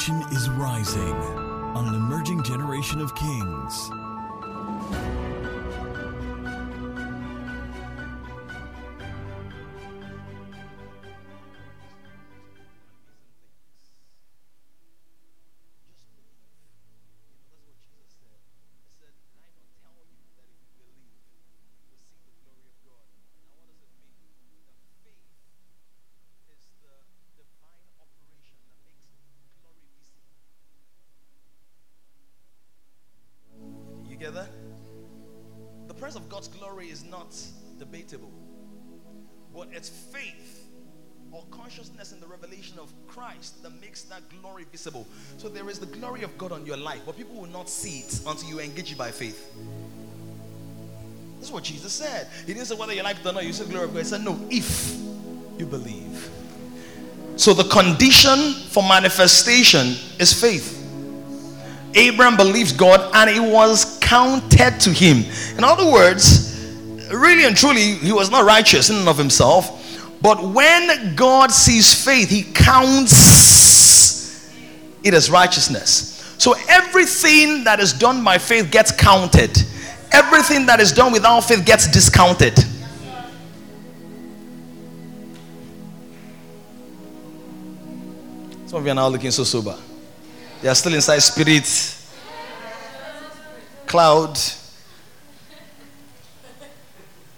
nation is rising on an emerging generation of kings. Is not debatable, but it's faith or consciousness in the revelation of Christ that makes that glory visible. So there is the glory of God on your life, but people will not see it until you engage it by faith. This is what Jesus said. He didn't say whether you like it or not, you said glory of God. He said, No, if you believe. So the condition for manifestation is faith. Abraham believed God and it was counted to him. In other words, really and truly, he was not righteous in and of himself. But when God sees faith, he counts it as righteousness. So everything that is done by faith gets counted, everything that is done without faith gets discounted. Some of you are now looking so sober. They are still inside spirit cloud.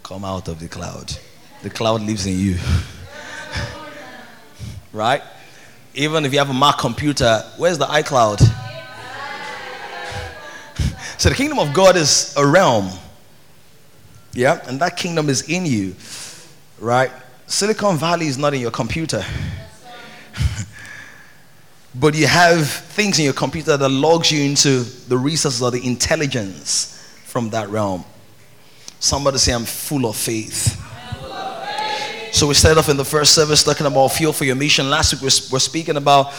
Come out of the cloud. The cloud lives in you. right? Even if you have a Mac computer, where's the iCloud? so the kingdom of God is a realm. Yeah, and that kingdom is in you. Right? Silicon Valley is not in your computer. but you have things in your computer that logs you into the resources or the intelligence from that realm. Somebody say, I'm full of faith. So we started off in the first service talking about fuel for your mission. Last week we we're speaking about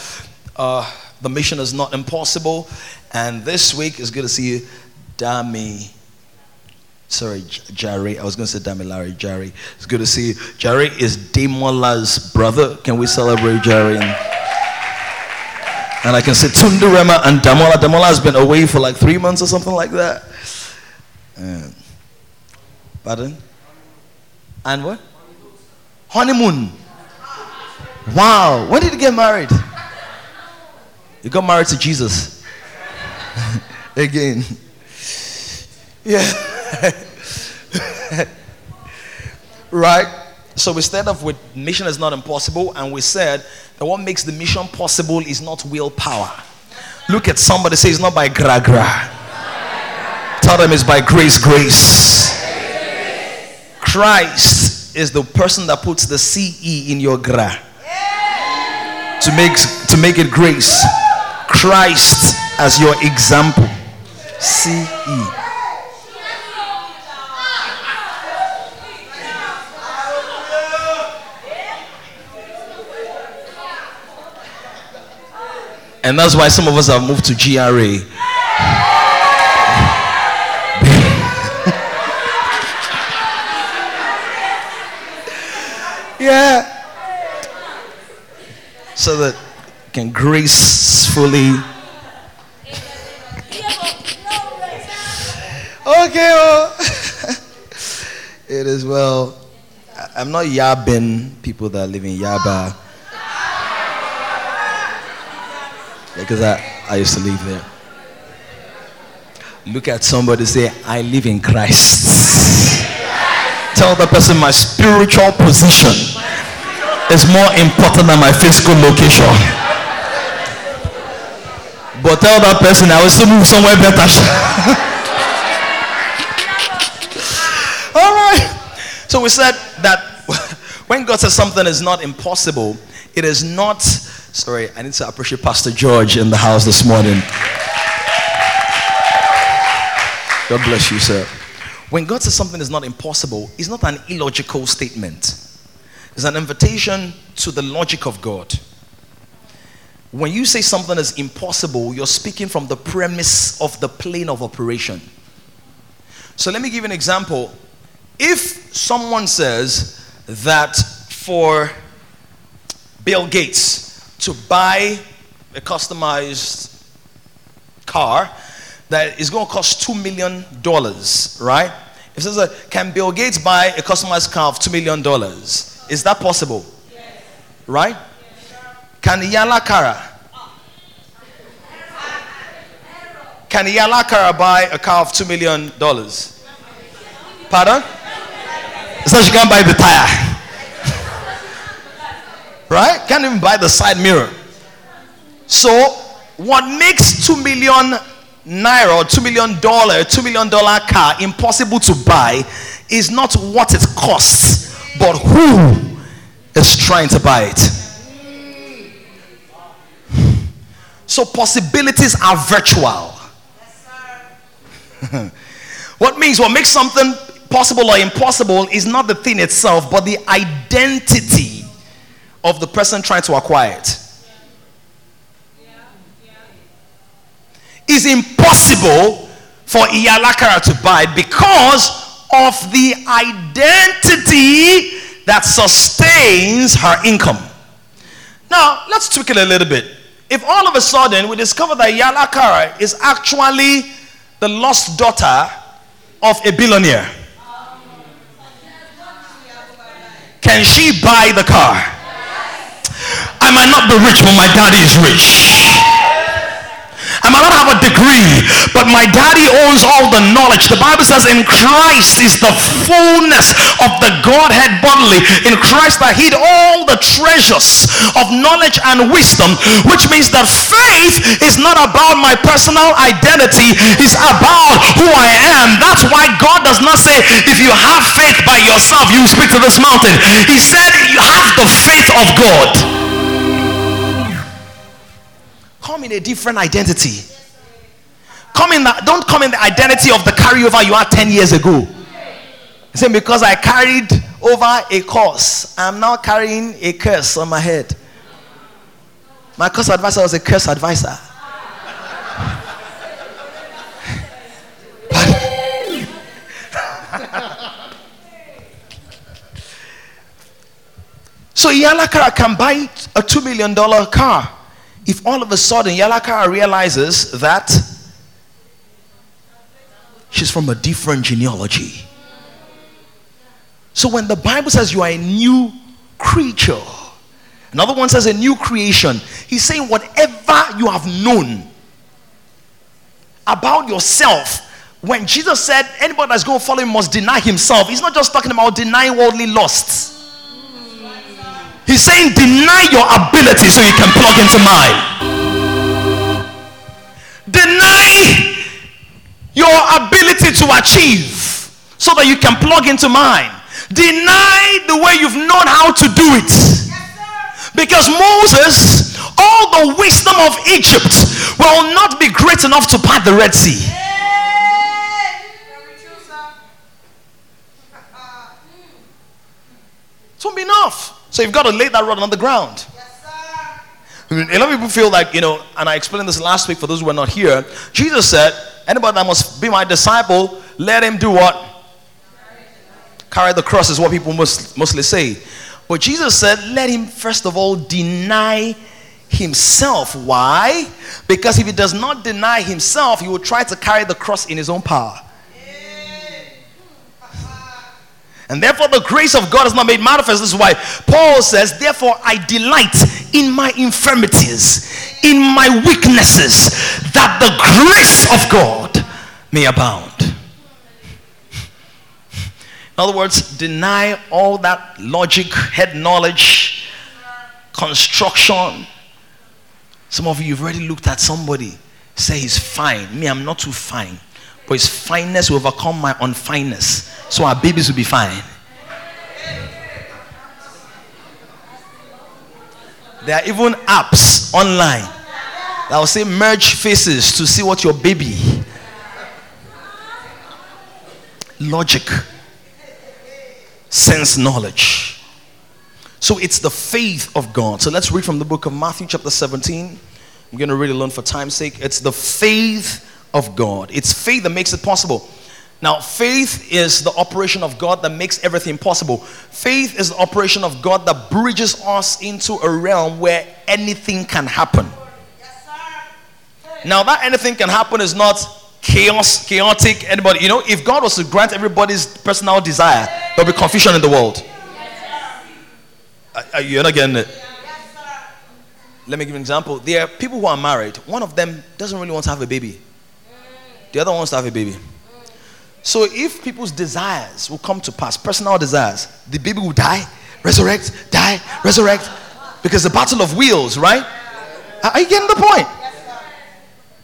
uh, the mission is not impossible, and this week is good to see you, Dami. Sorry, Jerry. I was going to say Damilare. Jerry. It's good to see you. Jerry is Demola's brother. Can we celebrate Jerry? And I can say Tundurema and Damola. Damola has been away for like three months or something like that. Um, pardon? And what? Honeymoon. Wow. When did you get married? You got married to Jesus. Again. Yeah. right? So we started off with mission is not impossible, and we said that what makes the mission possible is not willpower. Look at somebody say it's not by gra gra. Tell them it's by grace, grace. Christ is the person that puts the CE in your gra to make to make it grace. Christ as your example. CE. And that's why some of us have moved to GRA. Yeah. So that can gracefully. okay. Well, it is well. I'm not yabbing people that live in Yaba. because I, I used to live there. Look at somebody say, I live in Christ. Tell the person my spiritual position is more important than my physical location. But tell that person I will still move somewhere better. All right. So we said that when God says something is not impossible, it is not Sorry, I need to appreciate Pastor George in the house this morning. God bless you, sir. When God says something is not impossible, it's not an illogical statement. It's an invitation to the logic of God. When you say something is impossible, you're speaking from the premise of the plane of operation. So let me give an example. If someone says that for Bill Gates to buy a customized car that is going to cost $2 million, right? It says, uh, Can Bill Gates buy a customized car of $2 million? Is that possible? Yes. Right? Yes, Can Yala Kara? Can Yala Kara buy a car of $2 million? Pardon? So she can't buy the tire. right? Can't even buy the side mirror. So, what makes 2 million naira 2 million dollar, 2 million dollar car impossible to buy is not what it costs, but who is trying to buy it. So possibilities are virtual. what means what makes something possible or impossible is not the thing itself, but the identity of the person trying to acquire it. It's impossible for Iyalakara to buy because of the identity that sustains her income. Now, let's tweak it a little bit. If all of a sudden we discover that Iyalakara is actually the lost daughter of a billionaire, Can she buy the car? I might not be rich, but my daddy is rich. I might not have a degree, but my daddy owns all the knowledge. The Bible says in Christ is the fullness of the Godhead bodily. In Christ I hid all the treasures of knowledge and wisdom, which means that faith is not about my personal identity, it's about who I am. That's why God does not say, if you have faith by yourself, you speak to this mountain. He said, you have the faith of God come in a different identity. Come in that, don't come in the identity of the carryover you had 10 years ago. Saying because I carried over a curse, I'm now carrying a curse on my head. My curse advisor was a curse advisor. so Iyalakara can buy a $2 million car if all of a sudden Yalaka realizes that she's from a different genealogy. So when the Bible says you are a new creature, another one says a new creation, he's saying whatever you have known about yourself. When Jesus said anybody that's going to follow him must deny himself, he's not just talking about denying worldly lusts. He's saying, deny your ability so you can plug into mine. Deny your ability to achieve so that you can plug into mine. Deny the way you've known how to do it. Because Moses, all the wisdom of Egypt will not be great enough to part the Red Sea. It won't be enough. So you've got to lay that rod on the ground. Yes, a lot of people feel like, you know, and I explained this last week for those who were not here. Jesus said, anybody that must be my disciple, let him do what? Carry the cross is what people must, mostly say. But Jesus said, let him first of all deny himself. Why? Because if he does not deny himself, he will try to carry the cross in his own power. And therefore, the grace of God is not made manifest. This is why Paul says, Therefore, I delight in my infirmities, in my weaknesses, that the grace of God may abound. In other words, deny all that logic, head knowledge, construction. Some of you have already looked at somebody, say he's fine. Me, I'm not too fine. But his fineness will overcome my unfineness. So our babies will be fine. There are even apps online that will say merge faces to see what your baby. Logic, sense knowledge. So it's the faith of God. So let's read from the book of Matthew, chapter 17. I'm going to read alone for time's sake. It's the faith of God. It's faith that makes it possible. Now, faith is the operation of God that makes everything possible. Faith is the operation of God that bridges us into a realm where anything can happen. Now, that anything can happen is not chaos, chaotic, anybody. You know, if God was to grant everybody's personal desire, there'll be confusion in the world. Are you not getting it? Let me give you an example. There are people who are married. One of them doesn't really want to have a baby. The other wants to have a baby. So if people's desires will come to pass, personal desires, the baby will die, resurrect, die, resurrect. Because the battle of wheels, right? Are you getting the point?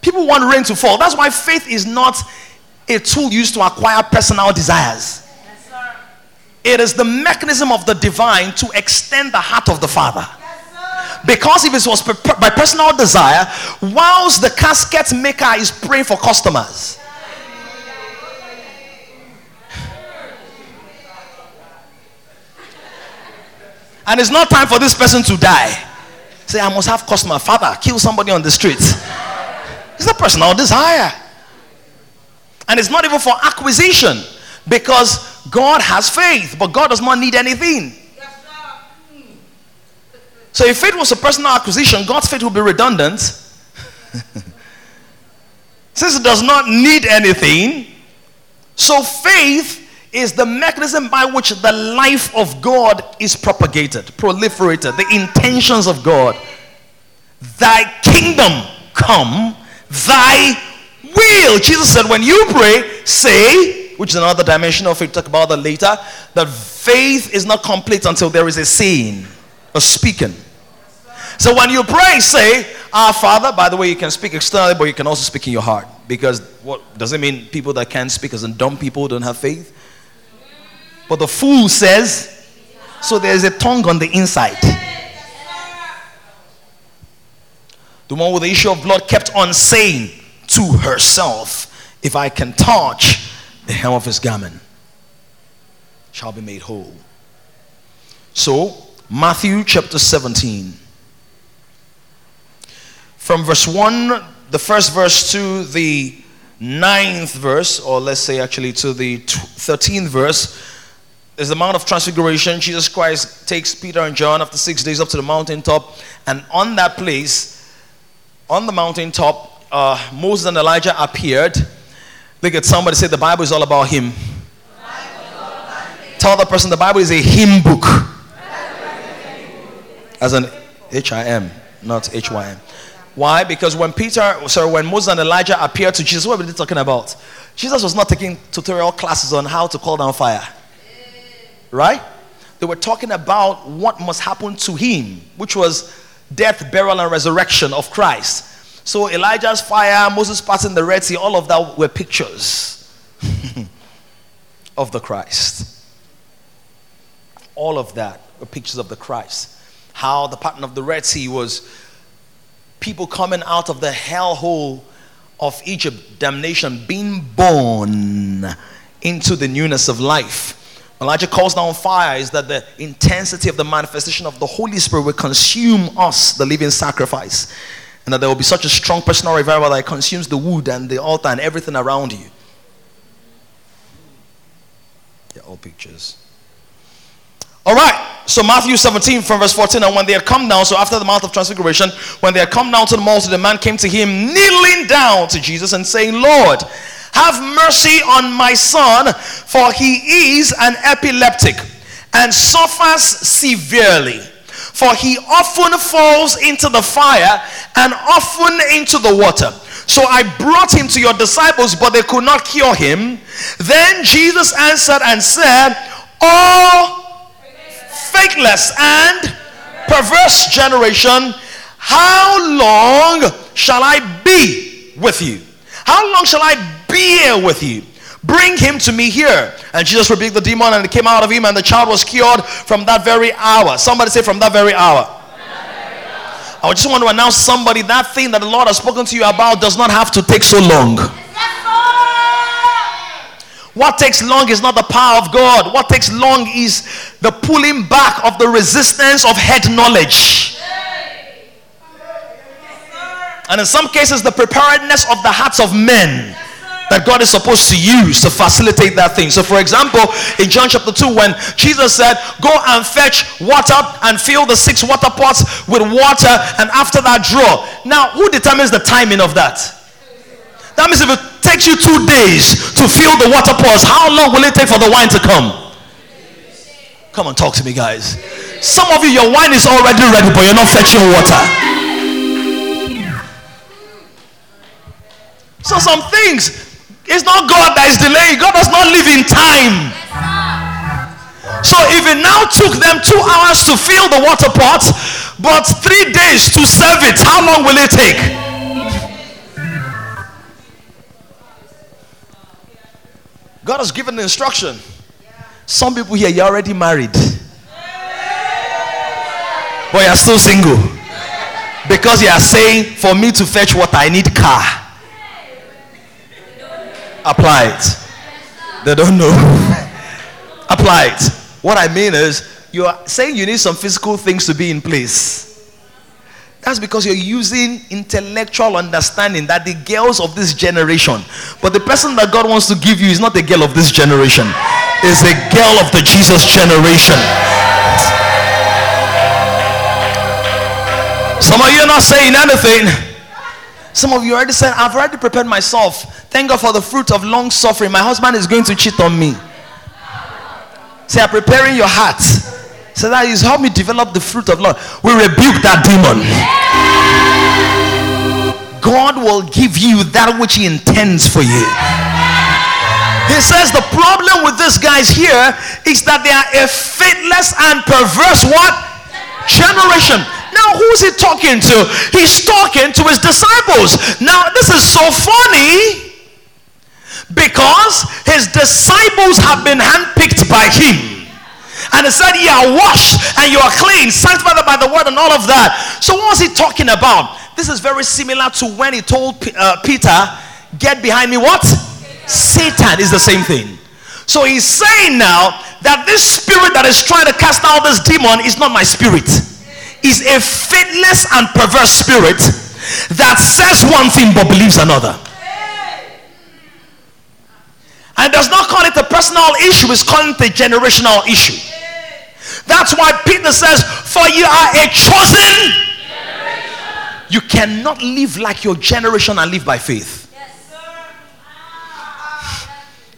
People want rain to fall. That's why faith is not a tool used to acquire personal desires. It is the mechanism of the divine to extend the heart of the Father. Because if it was by personal desire, whilst the casket maker is praying for customers, And it's not time for this person to die. Say, I must have customer. Father, kill somebody on the street. It's a personal desire. And it's not even for acquisition because God has faith, but God does not need anything. So if faith was a personal acquisition, God's faith would be redundant. Since it does not need anything, so faith is the mechanism by which the life of God is propagated, proliferated, the intentions of God. Thy kingdom come, thy will. Jesus said, when you pray, say, which is another dimension of it, talk about that later, that faith is not complete until there is a saying, speaking. So when you pray, say, Our Father, by the way, you can speak externally, but you can also speak in your heart. Because what does it mean people that can't speak as in dumb people don't have faith? But the fool says, so there's a tongue on the inside. The one with the issue of blood kept on saying to herself, If I can touch the hem of his garment, shall be made whole. So, Matthew chapter 17. From verse 1, the first verse to the ninth verse, or let's say actually to the 13th verse, is the Mount of Transfiguration. Jesus Christ takes Peter and John after six days up to the mountaintop. And on that place, on the mountaintop, uh, Moses and Elijah appeared. Look at somebody say the Bible is all about him. Tell the person the Bible is a hymn book. As an H I M, not H Y M. Why? Because when Peter, sorry, when Moses and Elijah appeared to Jesus, what were they talking about? Jesus was not taking tutorial classes on how to call down fire. Right? They were talking about what must happen to him, which was death, burial, and resurrection of Christ. So Elijah's fire, Moses passing the Red Sea, all of that were pictures of the Christ. All of that were pictures of the Christ. How the pattern of the Red Sea was people coming out of the hellhole of Egypt, damnation, being born into the newness of life. Elijah calls down fire is that the intensity of the manifestation of the Holy Spirit will consume us, the living sacrifice. And that there will be such a strong personal revival that it consumes the wood and the altar and everything around you. They're all pictures. All right. So Matthew 17 from verse 14. And when they had come down, so after the Mount of Transfiguration, when they had come down to the multitude, the man came to him, kneeling down to Jesus and saying, Lord, have mercy on my son, for he is an epileptic and suffers severely. For he often falls into the fire and often into the water. So I brought him to your disciples, but they could not cure him. Then Jesus answered and said, Oh, faithless and perverse generation, how long shall I be with you? How long shall I be here with you? Bring him to me here. And Jesus rebuked the demon and it came out of him, and the child was cured from that very hour. Somebody say, from that very hour. I just want to announce somebody that thing that the Lord has spoken to you about does not have to take so long. What takes long is not the power of God. What takes long is the pulling back of the resistance of head knowledge. And in some cases, the preparedness of the hearts of men. that God is supposed to use to facilitate that thing. So, for example, in John chapter 2, when Jesus said, Go and fetch water and fill the six water pots with water, and after that, draw. Now, who determines the timing of that? That means if it takes you two days to fill the water pots, how long will it take for the wine to come? Come on, talk to me, guys. Some of you, your wine is already ready, but you're not fetching water. So, some things it's not God that is delaying. God does not live in time. So if it now took them two hours to fill the water pot, but three days to serve it, how long will it take? God has given the instruction. Some people here, you're already married. But you're still single. Because you are saying, for me to fetch what I need car apply it. They don't know. apply it. What I mean is, you are saying you need some physical things to be in place. That's because you're using intellectual understanding that the girls of this generation, but the person that God wants to give you is not a girl of this generation, is a girl of the Jesus generation. Some of you are not saying anything. Some of you already said, I've already prepared myself. Thank God for the fruit of long suffering. My husband is going to cheat on me. Say, I'm preparing your heart. So that is how we develop the fruit of love. We rebuke that demon. God will give you that which He intends for you. He says the problem with these guys here is that they are a faithless and perverse what? Generation. Now, who's he talking to? He's talking to his disciples. Now, this is so funny because his disciples have been handpicked by him. And he said, You are washed and you are clean, sanctified by the word and all of that. So, what was he talking about? This is very similar to when he told uh, Peter, Get behind me, what? Satan is the same thing. So, he's saying now that this spirit that is trying to cast out this demon is not my spirit is a faithless and perverse spirit that says one thing but believes another. And does not call it a personal issue, it's calling it a generational issue. That's why Peter says, For you are a chosen. generation. You cannot live like your generation and live by faith.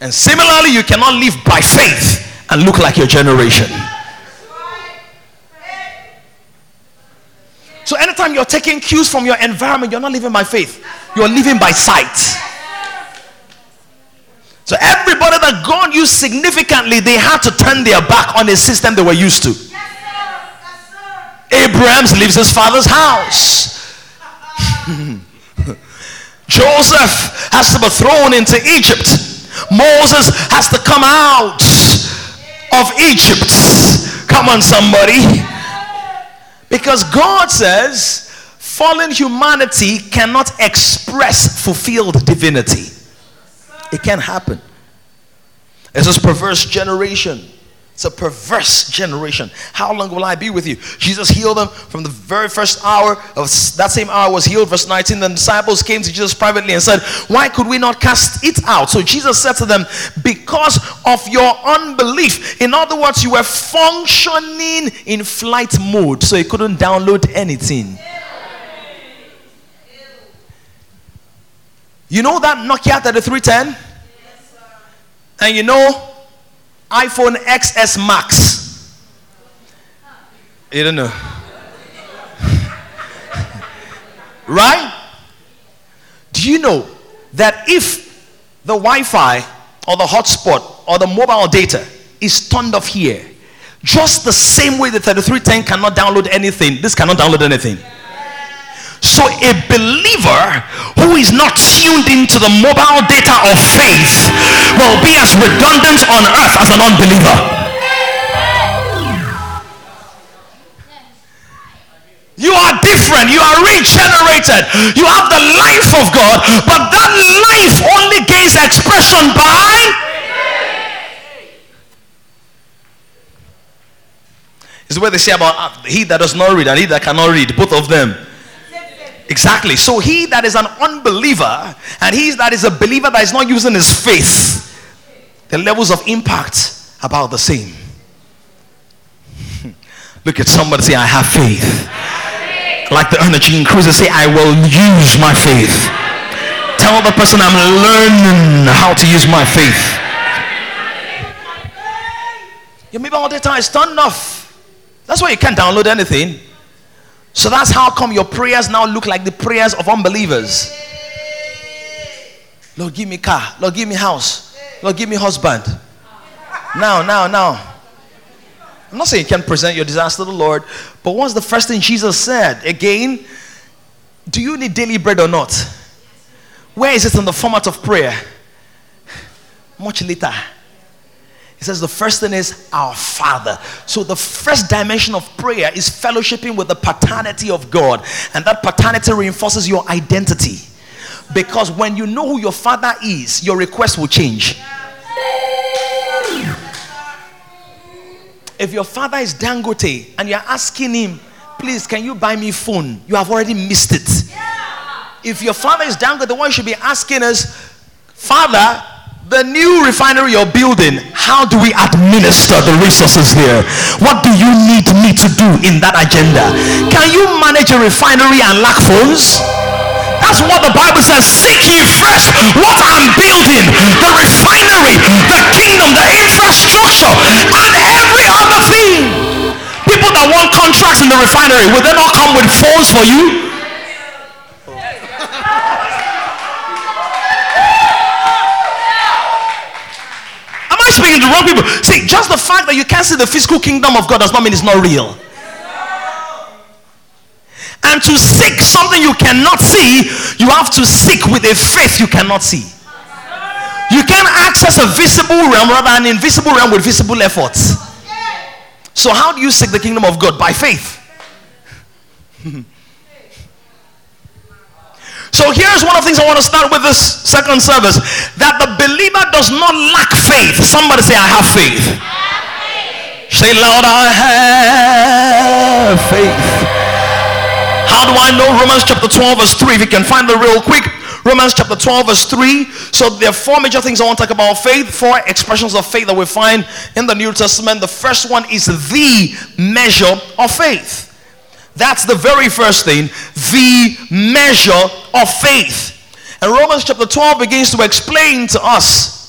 and similarly, you cannot live by faith and look like your generation. So anytime you're taking cues from your environment, you're not living by faith. You're living by sight. So everybody that God used significantly, they had to turn their back on a system they were used to. Abraham leaves his father's house. Joseph has to be thrown into Egypt. Moses has to come out of Egypt. Come on, somebody. Because God says fallen humanity cannot express fulfilled divinity. It can't happen. It's this perverse generation. It's a perverse generation. How long will I be with you? Jesus healed them from the very first hour of that same hour was healed. Verse 19. The disciples came to Jesus privately and said, Why could we not cast it out? So Jesus said to them, Because of your unbelief. In other words, you were functioning in flight mode, so you couldn't download anything. You know that Nokia 3310? And you know iPhone XS Max. You don't know. right? Do you know that if the Wi Fi or the hotspot or the mobile data is turned off here, just the same way the 3310 cannot download anything, this cannot download anything. So, a believer who is not tuned into the mobile data of faith will be as redundant on earth as an unbeliever. You are different. You are regenerated. You have the life of God, but that life only gains expression by. Is what they say about ah, he that does not read and he that cannot read, both of them Exactly. So he that is an unbeliever and he that is a believer that is not using his faith, the levels of impact about the same. Look at somebody say, I have faith. Like the energy increases, say, I will use my faith. Tell the person I'm learning how to use my faith. You maybe all the time it's turned off. That's why you can't download anything. So that's how come your prayers now look like the prayers of unbelievers. Lord, give me car. Lord, give me house. Lord, give me husband. Now, now, now. I'm not saying you can't present your desires to the Lord, but what's the first thing Jesus said? Again, do you need daily bread or not? Where is it in the format of prayer? Much later. He says the first thing is our Father. So the first dimension of prayer is fellowshipping with the paternity of God, and that paternity reinforces your identity. Because when you know who your Father is, your request will change. If your father is Dangote and you're asking him, please, can you buy me phone? You have already missed it. If your father is Dangote, the one should be asking is, Father, the new refinery you're building, how do we administer the resources here? What do you need me to do in that agenda? Can you manage a refinery and lack phones? That's what the Bible says. Seek ye first what I'm building, the refinery, the kingdom, the infrastructure, and every other thing. People that want contracts in the refinery, will they not come with phones for you? To wrong people. See, just the fact that you can't see the physical kingdom of God does not mean it's not real. And to seek something you cannot see, you have to seek with a faith you cannot see. You can access a visible realm rather than an invisible realm with visible efforts. So, how do you seek the kingdom of God? By faith. So here's one of the things I want to start with this second service that the believer does not lack faith. Somebody say, I have faith. Say loud, I have faith. How do I know Romans chapter 12, verse 3? If you can find it real quick. Romans chapter 12, verse 3. So there are four major things I want to talk about faith, four expressions of faith that we find in the New Testament. The first one is the measure of faith. That's the very first thing, the measure of faith. And Romans chapter 12 begins to explain to us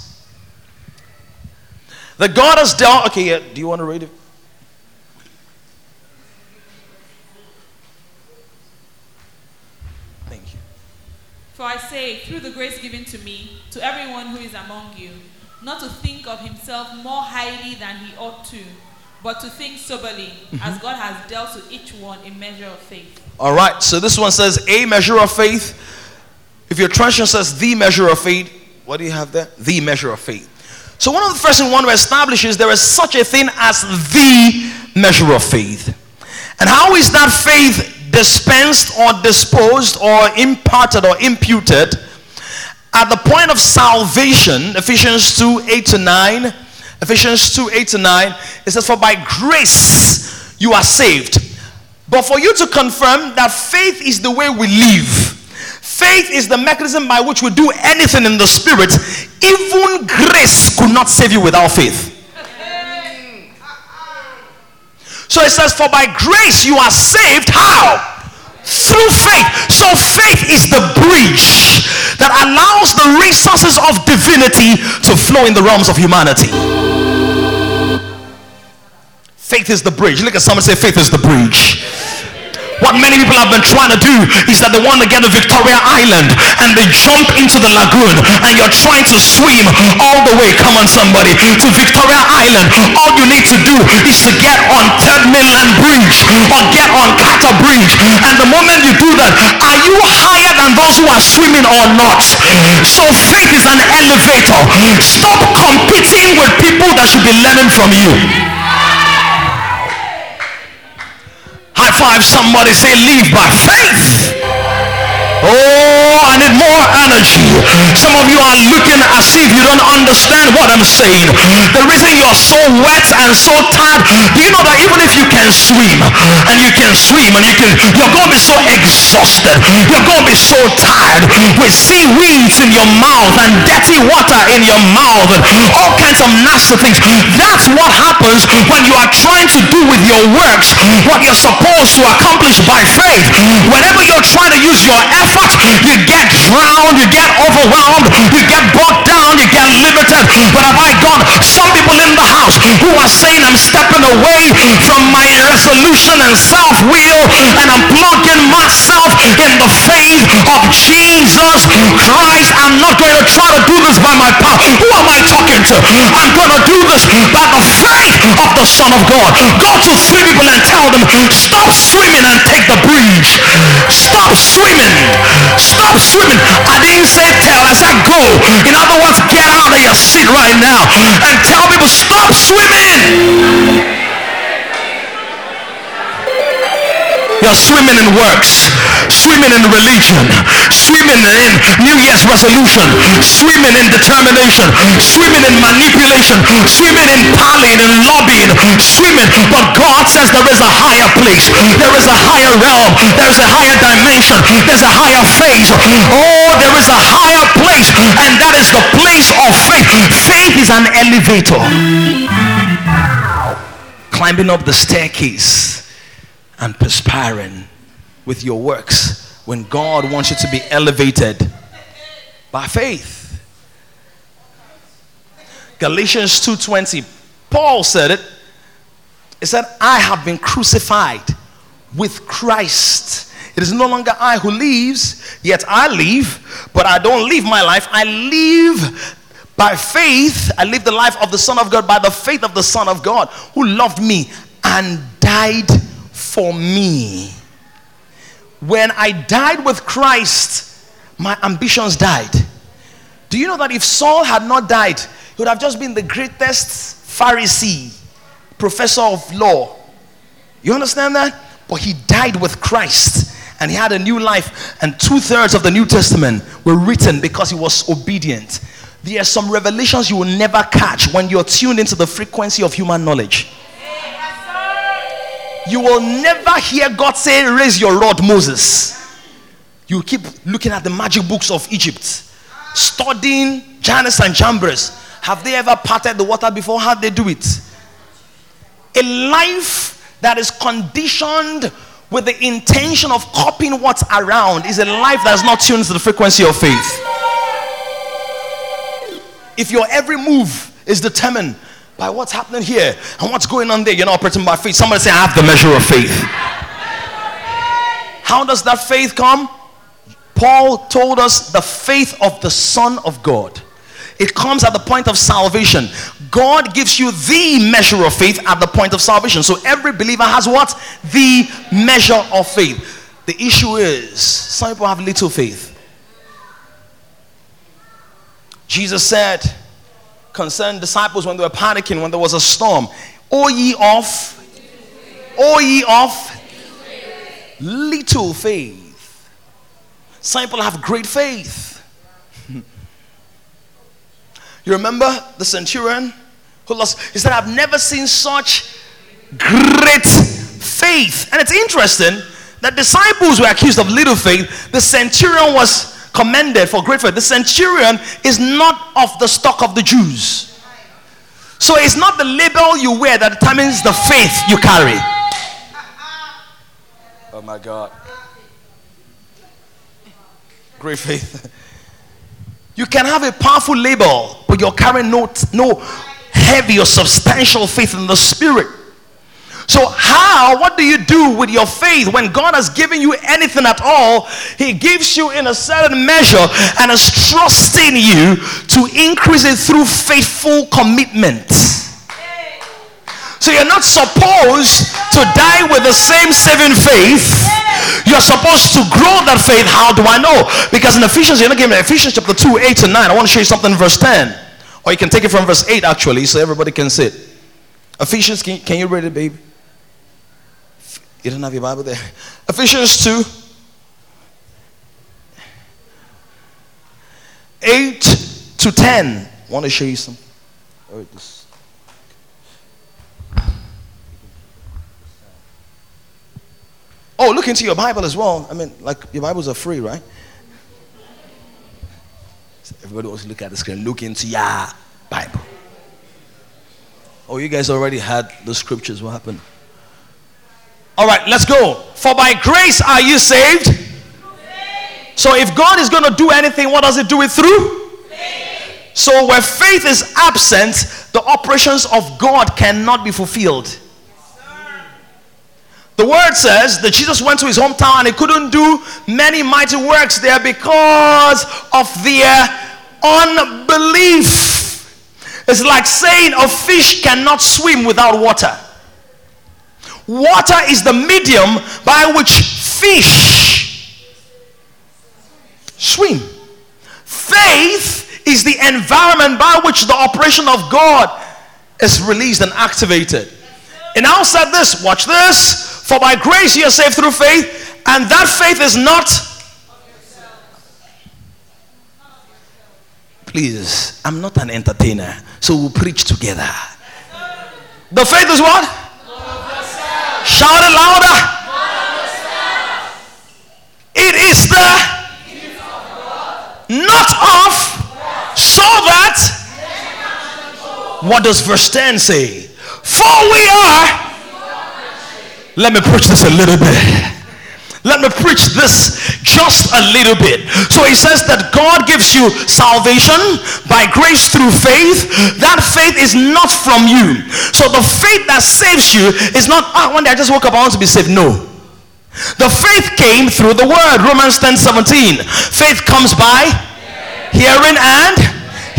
that God has dealt. Okay, yeah, do you want to read it? Thank you. For I say, through the grace given to me, to everyone who is among you, not to think of himself more highly than he ought to but to think soberly, mm-hmm. as God has dealt to each one a measure of faith. All right, so this one says a measure of faith. If your translation says the measure of faith, what do you have there? The measure of faith. So one of the first things we want to establish is there is such a thing as the measure of faith. And how is that faith dispensed or disposed or imparted or imputed? At the point of salvation, Ephesians 2 8 to 9 Ephesians 2 8 to 9. It says, For by grace you are saved. But for you to confirm that faith is the way we live, faith is the mechanism by which we do anything in the spirit, even grace could not save you without faith. So it says, For by grace you are saved. How? Through faith. So faith is the bridge that allows the resources of divinity to flow in the realms of humanity. Faith is the bridge. Look at someone say, Faith is the bridge. What many people have been trying to do is that they want to get to Victoria Island and they jump into the lagoon and you're trying to swim all the way, come on somebody, to Victoria Island. All you need to do is to get on Third Mainland Bridge or get on Carter Bridge. And the moment you do that, are you higher than those who are swimming or not? So faith is an elevator. Stop competing with people that should be learning from you. High five somebody, say, Live by faith. Oh, I need more energy. Some of of you are looking as if you don't understand what I'm saying. The reason you're so wet and so tired, do you know that even if you can swim and you can swim and you can, you're going to be so exhausted. You're going to be so tired with seaweeds in your mouth and dirty water in your mouth and all kinds of nasty things. That's what happens when you are trying to do with your works what you're supposed to accomplish by faith. Whenever you're trying to use your effort, you get drowned, you get overwhelmed, you get bogged down, you get limited. But have I gone? Some people in the house who are saying I'm stepping away from my resolution and self-will and I'm plugging myself in the faith of Jesus Christ. I'm not going to try to do this by my power. Who am I talking to? I'm going to do this by the faith of the Son of God. Go to three people and tell them, stop swimming and take the bridge. Stop swimming. Stop swimming. I didn't say tell. I said go. In other words, get out of your seat right now and tell people stop swimming. You're swimming in works, swimming in religion, swimming in New Year's resolution, swimming in determination, swimming in manipulation, swimming in parlaying and lobbying, swimming. But God says there is a higher place, there is a higher realm, there is a higher dimension, there's a higher phase. Oh, there is a higher place, and that is the place of faith. Faith is an elevator climbing up the staircase and perspiring with your works when God wants you to be elevated by faith. Galatians 2:20 Paul said it. He said, "I have been crucified with Christ. It is no longer I who lives, yet I live, but I don't live my life. I live by faith. I live the life of the Son of God by the faith of the Son of God who loved me and died for me. When I died with Christ, my ambitions died. Do you know that if Saul had not died, he would have just been the greatest Pharisee, professor of law? You understand that? But he died with Christ and he had a new life, and two thirds of the New Testament were written because he was obedient. There are some revelations you will never catch when you're tuned into the frequency of human knowledge. You will never hear God say, Raise your rod, Moses. You keep looking at the magic books of Egypt, studying Jannes and Jambres. Have they ever parted the water before? How they do it? A life that is conditioned with the intention of copying what's around is a life that's not tuned to the frequency of faith. If your every move is determined by what's happening here and what's going on there. You're not operating by faith. Somebody say, I have the measure of faith. How does that faith come? Paul told us the faith of the Son of God. It comes at the point of salvation. God gives you the measure of faith at the point of salvation. So every believer has what? The measure of faith. The issue is some people have little faith. Jesus said, concerned disciples when they were panicking, when there was a storm. O ye of, O ye of little faith. Some people have great faith. you remember the centurion who lost? He said, I've never seen such great faith. And it's interesting that disciples were accused of little faith. The centurion was commended for great faith. The centurion is not of the stock of the Jews. So it's not the label you wear that determines the faith you carry. Oh my God. Great faith. You can have a powerful label, but you're carrying no, no heavy or substantial faith in the spirit. So, how, what do you do with your faith when God has given you anything at all? He gives you in a certain measure and is trusting you to increase it through faithful commitment. So, you're not supposed to die with the same saving faith. You're supposed to grow that faith. How do I know? Because in Ephesians, you're not giving Ephesians chapter 2, 8 to 9. I want to show you something in verse 10. Or you can take it from verse 8 actually, so everybody can see it. Ephesians, can, can you read it, baby? You don't have your Bible there? Ephesians 2 8 to 10. I want to show you some. Oh, this. Oh, look into your Bible as well. I mean, like your Bibles are free, right? Everybody wants to look at the screen. Look into your Bible. Oh, you guys already had the scriptures. What happened? All right, let's go. For by grace are you saved. So if God is going to do anything, what does it do it through? So where faith is absent, the operations of God cannot be fulfilled. The word says that Jesus went to his hometown and he couldn't do many mighty works there because of their unbelief. It's like saying a fish cannot swim without water. Water is the medium by which fish swim. Faith is the environment by which the operation of God is released and activated. And now said this, watch this. For by grace you are saved through faith, and that faith is not. Please, I'm not an entertainer, so we'll preach together. The faith is what? Shout it louder. It is the not of, so that. What does verse 10 say? For we are let me push this a little bit. Let me preach this just a little bit. So he says that God gives you salvation by grace through faith. That faith is not from you. So the faith that saves you is not, ah, one day I just woke up, I want to be saved. No. The faith came through the word. Romans 10 17. Faith comes by hearing and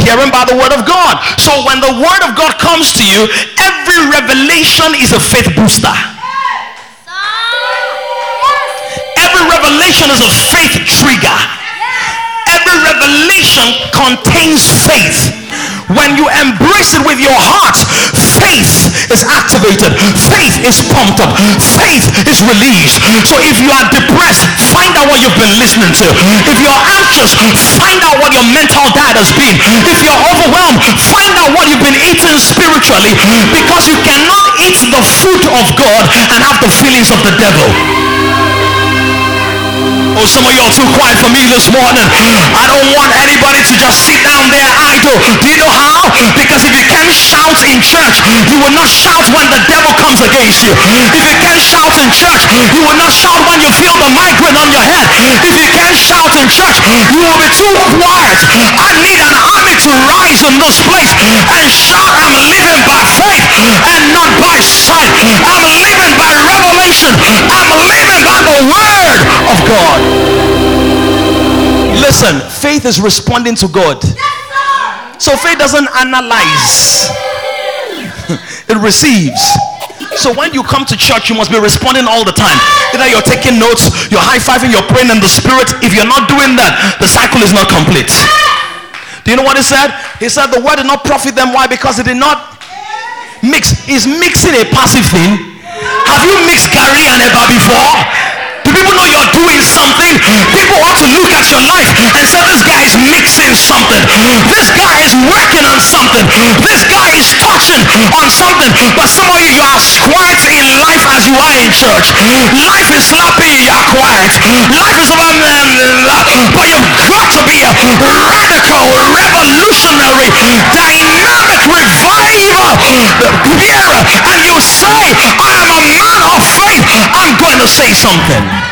hearing by the word of God. So when the word of God comes to you, every revelation is a faith booster. Every revelation is a faith trigger. Every revelation contains faith. When you embrace it with your heart, faith is activated, faith is pumped up, faith is released. So if you are depressed, find out what you've been listening to. If you're anxious, find out what your mental diet has been. If you're overwhelmed, find out what you've been eating spiritually because you cannot eat the fruit of God and have the feelings of the devil. Oh, some of y'all too quiet for me this morning. I don't want anybody to just sit down there idle. Do you know how? Because if you can't shout in church, you will not shout when the devil comes against you. If you can't shout in church, you will not shout when you feel the migraine on your head. If you can't shout in church, you will be too quiet. I need an army to rise in this place and shout, I'm living by faith and not by sight. I'm living by revelation. I'm living by the word of God. Listen, faith is responding to God. So faith doesn't analyze, it receives. So when you come to church, you must be responding all the time. Either you're taking notes, you're high fiving, you're praying in the spirit. If you're not doing that, the cycle is not complete. Do you know what he said? He said the word did not profit them. Why? Because it did not mix. Is mixing a passive thing? Have you mixed garri and Eba before? People know you're doing something, people ought to look at your life and say, This guy is mixing something. This guy is working on something. This guy is touching on something. But some of you, you are quiet in life as you are in church. Life is sloppy. you, are quiet. Life is about, um, uh, but you've got to be a radical, revolutionary, dynamic revival bearer. And you say, I am a man of faith. I'm going to say something.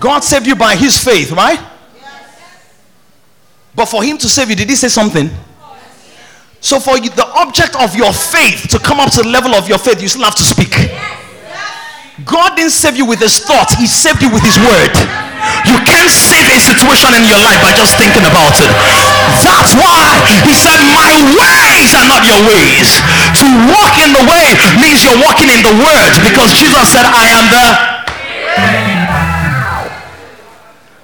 God saved you by his faith, right? But for him to save you, did he say something? So for you, the object of your faith to come up to the level of your faith, you still have to speak. God didn't save you with his thoughts, he saved you with his word. You can't save a situation in your life by just thinking about it. That's why he said, My ways are not your ways. To walk in the way means you're walking in the word because Jesus said, I am the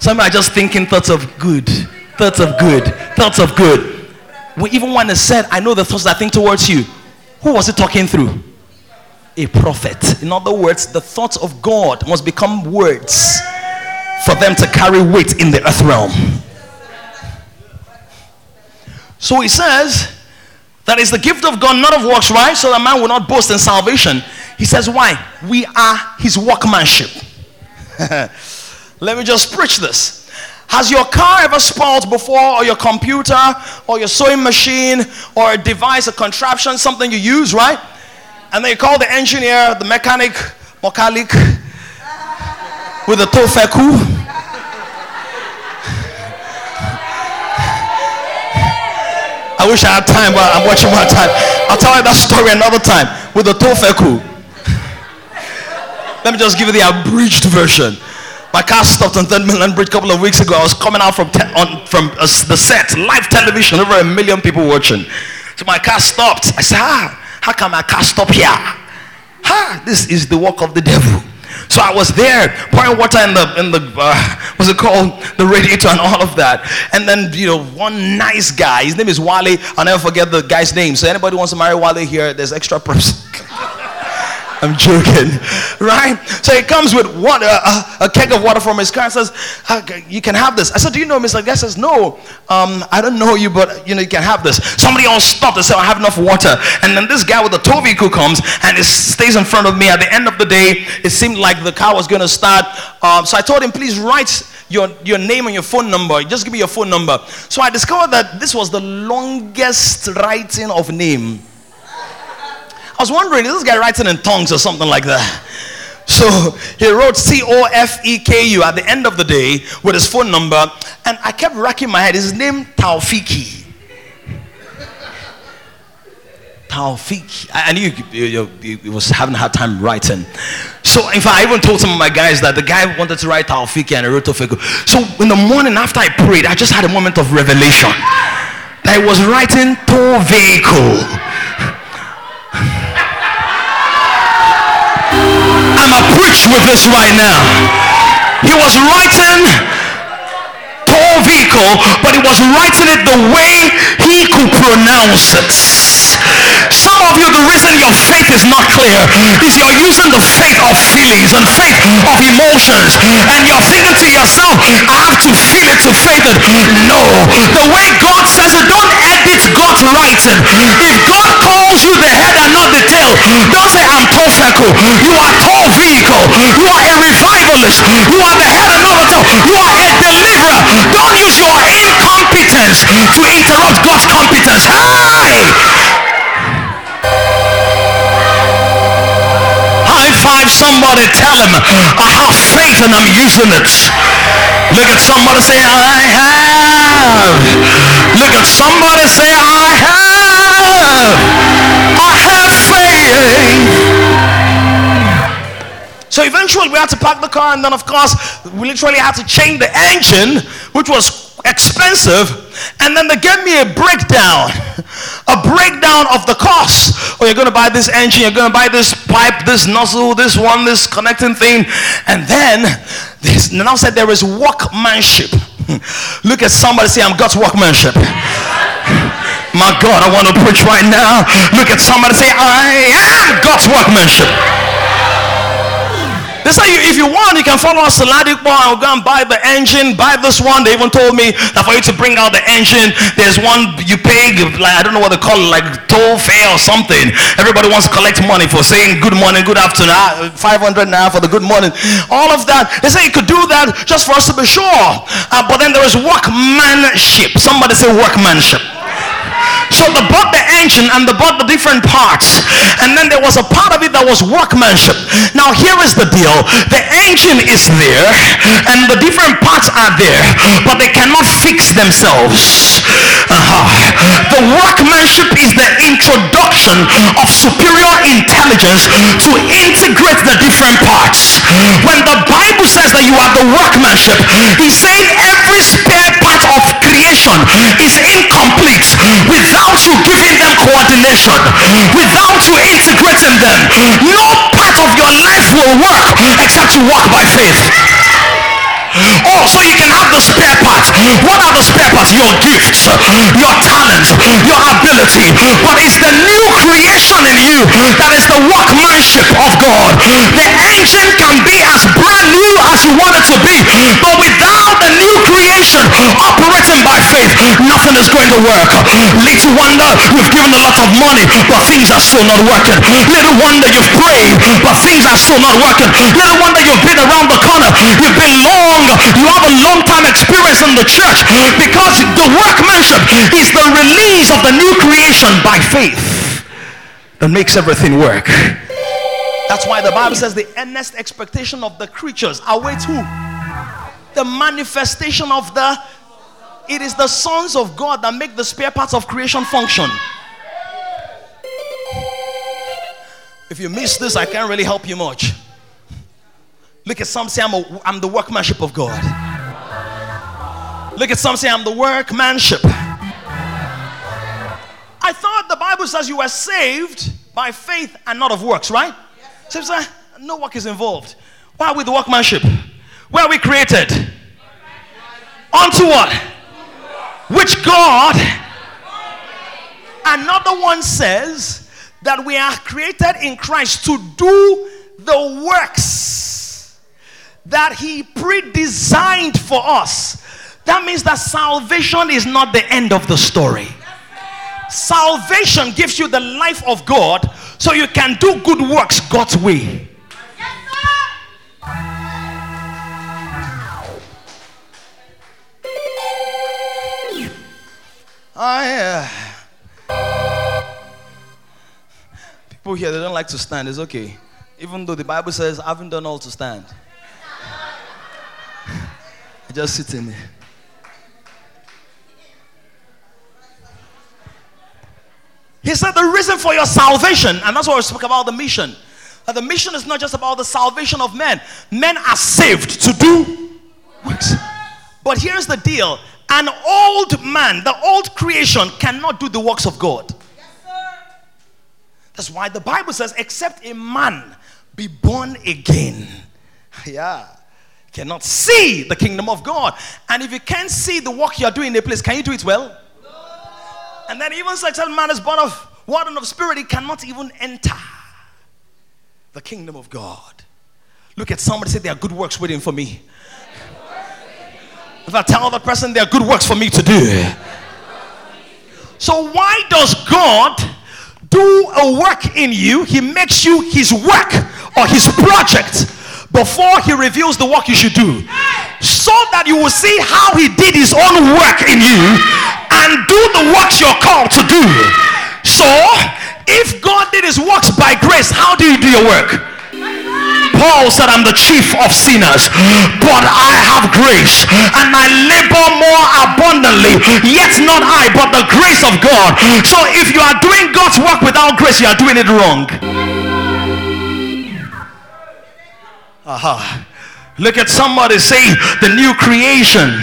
some are just thinking thoughts of good, thoughts of good, thoughts of good. We even when it said, I know the thoughts that I think towards you. Who was it talking through? A prophet. In other words, the thoughts of God must become words for them to carry weight in the earth realm. So he says that is the gift of God, not of works, right? So that man will not boast in salvation. He says, Why? We are his workmanship. Let me just preach this. Has your car ever spoiled before, or your computer, or your sewing machine, or a device, a contraption, something you use, right? And then you call the engineer, the mechanic, mechanic, with a tofeku. I wish I had time, but I'm watching my time. I'll tell you that story another time with the tofeku. Let me just give you the abridged version. My car stopped on Third Mainland Bridge a couple of weeks ago. I was coming out from te- on, from uh, the set, live television, over a million people watching. So my car stopped. I said, Ah, how can my car stop here? Ah, this is the work of the devil. So I was there pouring water in the in the uh, what's it called the radiator and all of that. And then you know one nice guy, his name is Wale. I'll never forget the guy's name. So anybody wants to marry Wale here, there's extra props. I'm joking, right? So he comes with water, uh, a keg of water from his car and says, "You can have this." I said, "Do you know Mr. Guy?" says, "No, um, I don't know you, but you know you can have this." Somebody else stopped and said, "I have enough water." And then this guy with the tow vehicle comes and it stays in front of me. At the end of the day, it seemed like the car was going to start. Um, so I told him, "Please write." Your, your name and your phone number. Just give me your phone number. So I discovered that this was the longest writing of name I was wondering, is this guy writing in tongues or something like that? So he wrote C O F E K U at the end of the day with his phone number, and I kept racking my head. His name Taufiki. Taufiki. I knew he was having a hard time writing. So in fact, I even told some of my guys that the guy wanted to write Taufiki and he wrote Taufiki. So in the morning after I prayed, I just had a moment of revelation. That I was writing tow vehicle. I'm a preach with this right now. He was writing tow vehicle, but he was writing it the way he could pronounce it. Some of you, the reason your faith is not clear is you're using the faith of feelings and faith of emotions, and you're thinking to yourself, I have to feel it to faith it. No, the way God says it, don't edit God's writing. If God calls you the head and not the tail, don't say I'm Tofeku. You are tall vehicle. You are a revivalist. You are the head and not the tail. You are a deliverer. Don't use your incompetence to interrupt God's competence. Hey! Somebody, tell him, I have faith and I'm using it. Look at somebody say, I have. Look at somebody say, I have. I have faith. So eventually we had to park the car, and then of course we literally had to change the engine, which was expensive. And then they gave me a breakdown, a breakdown of the cost. Oh, you're going to buy this engine, you're going to buy this pipe, this nozzle, this one, this connecting thing, and then this now said there is workmanship. Look at somebody say, "I'm God's workmanship." My God, I want to preach right now. Look at somebody say, I am God's workmanship. They say if you want, you can follow us to Ladipo and go and buy the engine, buy this one. They even told me that for you to bring out the engine, there's one you pay, like I don't know what they call it, like toll fare or something. Everybody wants to collect money for saying good morning, good afternoon, ah, 500 now for the good morning. All of that. They say you could do that just for us to be sure. Uh, but then there is workmanship. Somebody say workmanship. So they bought the engine and they bought the different parts. And then there was a part of it that was workmanship. Now here is the deal. The engine is there and the different parts are there, but they cannot fix themselves. Uh-huh. The workmanship is the introduction of superior intelligence to integrate the different parts. When the Bible says that you are the workmanship, he's saying every spare part of creation is incomplete without without you giving them coordination, without you integrating them, no part of your life will work except you walk by faith. Oh, so you can have the spare parts. What are the spare parts? Your gifts, your talents, your ability. But it's the new creation in you that is the workmanship of God. The engine can be as brand new as you want it to be, but without the new creation operating by faith faith, nothing is going to work. Little wonder you've given a lot of money, but things are still not working. Little wonder you've prayed, but things are still not working. Little wonder you've been around the corner. You've been long. You have a long time experience in the church because the workmanship is the release of the new creation by faith that makes everything work. That's why the Bible says the earnest expectation of the creatures awaits who? The manifestation of the. It is the sons of God that make the spare parts of creation function. If you miss this, I can't really help you much. Look at some say, I'm, a, I'm the workmanship of God. Look at some say, I'm the workmanship. I thought the Bible says you were saved by faith and not of works, right? So like, no work is involved. Why are we the workmanship? Where we created? Unto what? Which God? Another one says that we are created in Christ to do the works that He pre-designed for us. That means that salvation is not the end of the story. Salvation gives you the life of God so you can do good works God's way. I, uh, people here they don't like to stand. It's okay, even though the Bible says I haven't done all to stand. Just sit in there. He said the reason for your salvation, and that's why we spoke about the mission. That the mission is not just about the salvation of men. Men are saved to do works. But here's the deal: an old man, the old creation, cannot do the works of God. That's why the Bible says, except a man be born again. Yeah. Cannot see the kingdom of God. And if you can't see the work you're doing in a place, can you do it well? And then even such a man is born of water and of spirit, he cannot even enter the kingdom of God. Look at somebody say there are good works waiting for me. If I tell the person there are good works for me to do. So why does God do a work in you? He makes you his work or his project before he reveals the work you should do. So that you will see how he did his own work in you and do the works you're called to do. So, if God did his works by grace, how do you do your work? Paul said, I'm the chief of sinners, but I have grace and I labor more abundantly. Yet not I, but the grace of God. So if you are doing God's work without grace, you are doing it wrong. Aha. Uh-huh. Look at somebody say, the new creation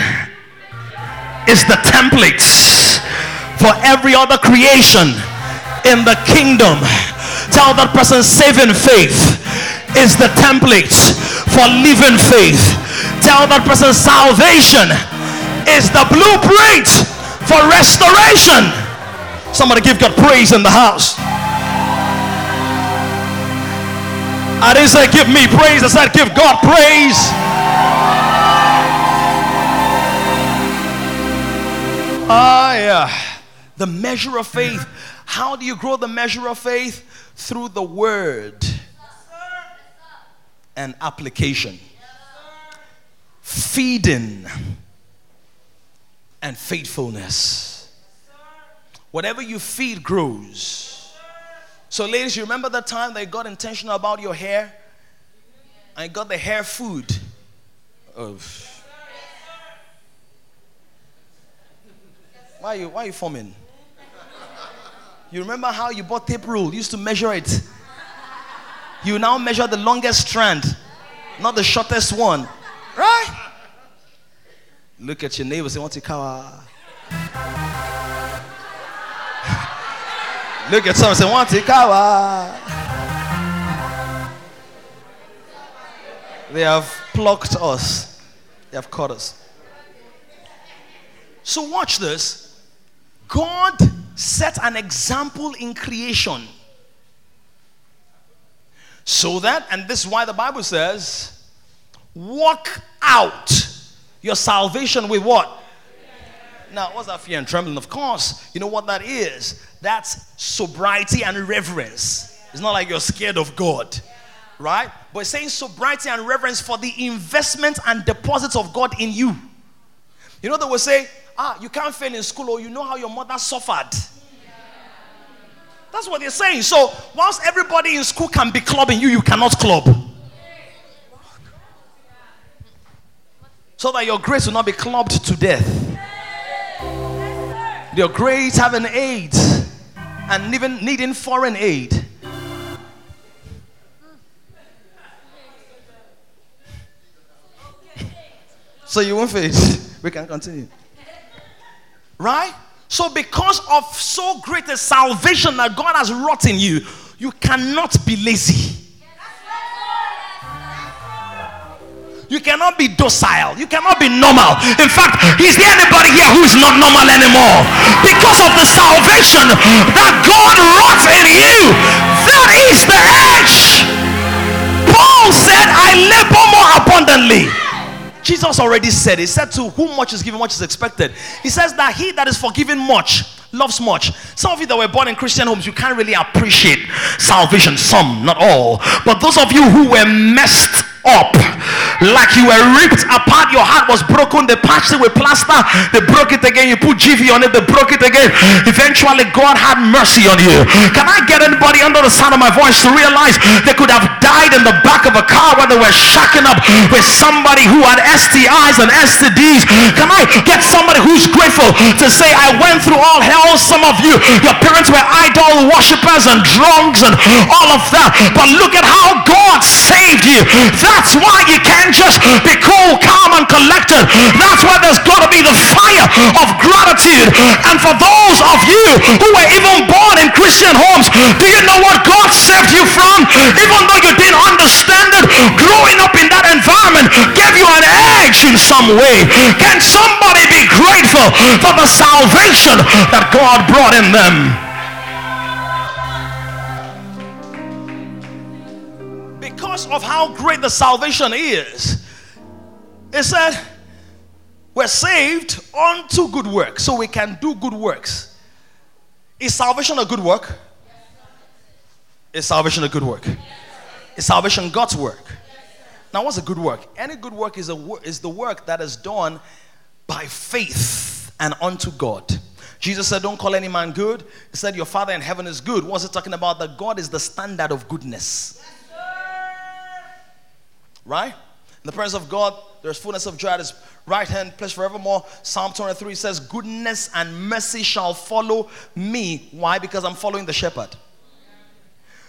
is the templates for every other creation in the kingdom. Tell that person saving faith is the template for living faith. Tell that person salvation is the blueprint for restoration. Somebody give God praise in the house. I didn't say give me praise, I said give God praise. Ah, yeah. The measure of faith. How do you grow the measure of faith? Through the word and application. Feeding and faithfulness. Whatever you feed grows. So, ladies, you remember the time they got intentional about your hair? I got the hair food. Oh. Why are you, why are you forming? You remember how you bought tape rule? You used to measure it. You now measure the longest strand, not the shortest one. Right? Look at your neighbor say, want to kawa. Look at someone say, want. They have plucked us. They have caught us. So watch this. God set an example in creation. So that, and this is why the Bible says, walk out your salvation with what? Now, what's that fear and trembling? Of course, you know what that is. That's sobriety and reverence. It's not like you're scared of God, right? But it's saying sobriety and reverence for the investment and deposits of God in you. You know, they will say, ah, you can't fail in school, or you know how your mother suffered. That's what they're saying. So, whilst everybody in school can be clubbing, you, you cannot club. So that your grace will not be clubbed to death. Your great having AIDS and even needing foreign aid. So you won't face. We can continue. Right? So, because of so great a salvation that God has wrought in you, you cannot be lazy. You cannot be docile. You cannot be normal. In fact, is there anybody here who is not normal anymore? Because of the salvation that God wrought in you, that is the edge. Paul said, I labor more abundantly. Jesus already said, He said, To whom much is given, much is expected. He says that he that is forgiven much loves much. Some of you that were born in Christian homes, you can't really appreciate salvation. Some, not all. But those of you who were messed up, like you were ripped apart, your heart was broken, they patched it with plaster, they broke it again, you put GV on it, they broke it again. Eventually, God had mercy on you. Can I get anybody under the sound of my voice to realize they could have died in the back of a car where they were shacking up with somebody who had STIs and STDs? Can I get somebody who's grateful to say, I went through all hell? some of you, your parents were idol worshippers and drunks and all of that. But look at how God saved you. That's why you can't just be cool, calm, and collected. That's why there's got to be the fire of gratitude. And for those of you who were even born in Christian homes, do you know what God saved you from? Even though you didn't understand it, growing up in that environment gave you an edge in some way. Can somebody be grateful for the salvation that God brought in them. Because of how great the salvation is, it said, we're saved unto good works, so we can do good works. Is salvation a good work? Is salvation a good work? Is salvation God's work? Now, what's a good work? Any good work is, a, is the work that is done by faith and unto God. Jesus said, Don't call any man good. He said, Your Father in heaven is good. What's it talking about? That God is the standard of goodness. Right? In the presence of God, there's fullness of joy at his right hand, place forevermore. Psalm 23 says, Goodness and mercy shall follow me. Why? Because I'm following the shepherd.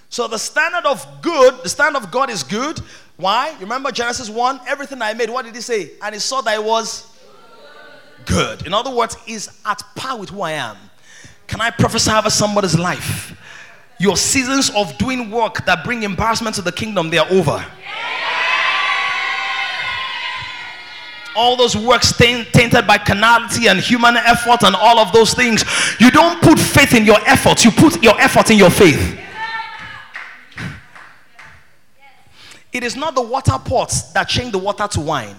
So the standard of good, the standard of God is good. Why? You Remember Genesis 1? Everything I made, what did he say? And he saw that it was good. In other words, is at par with who I am. Can I prophesy over somebody's life? Your seasons of doing work that bring embarrassment to the kingdom, they are over. All those works tainted by carnality and human effort and all of those things. You don't put faith in your efforts, you put your effort in your faith. It is not the water pots that change the water to wine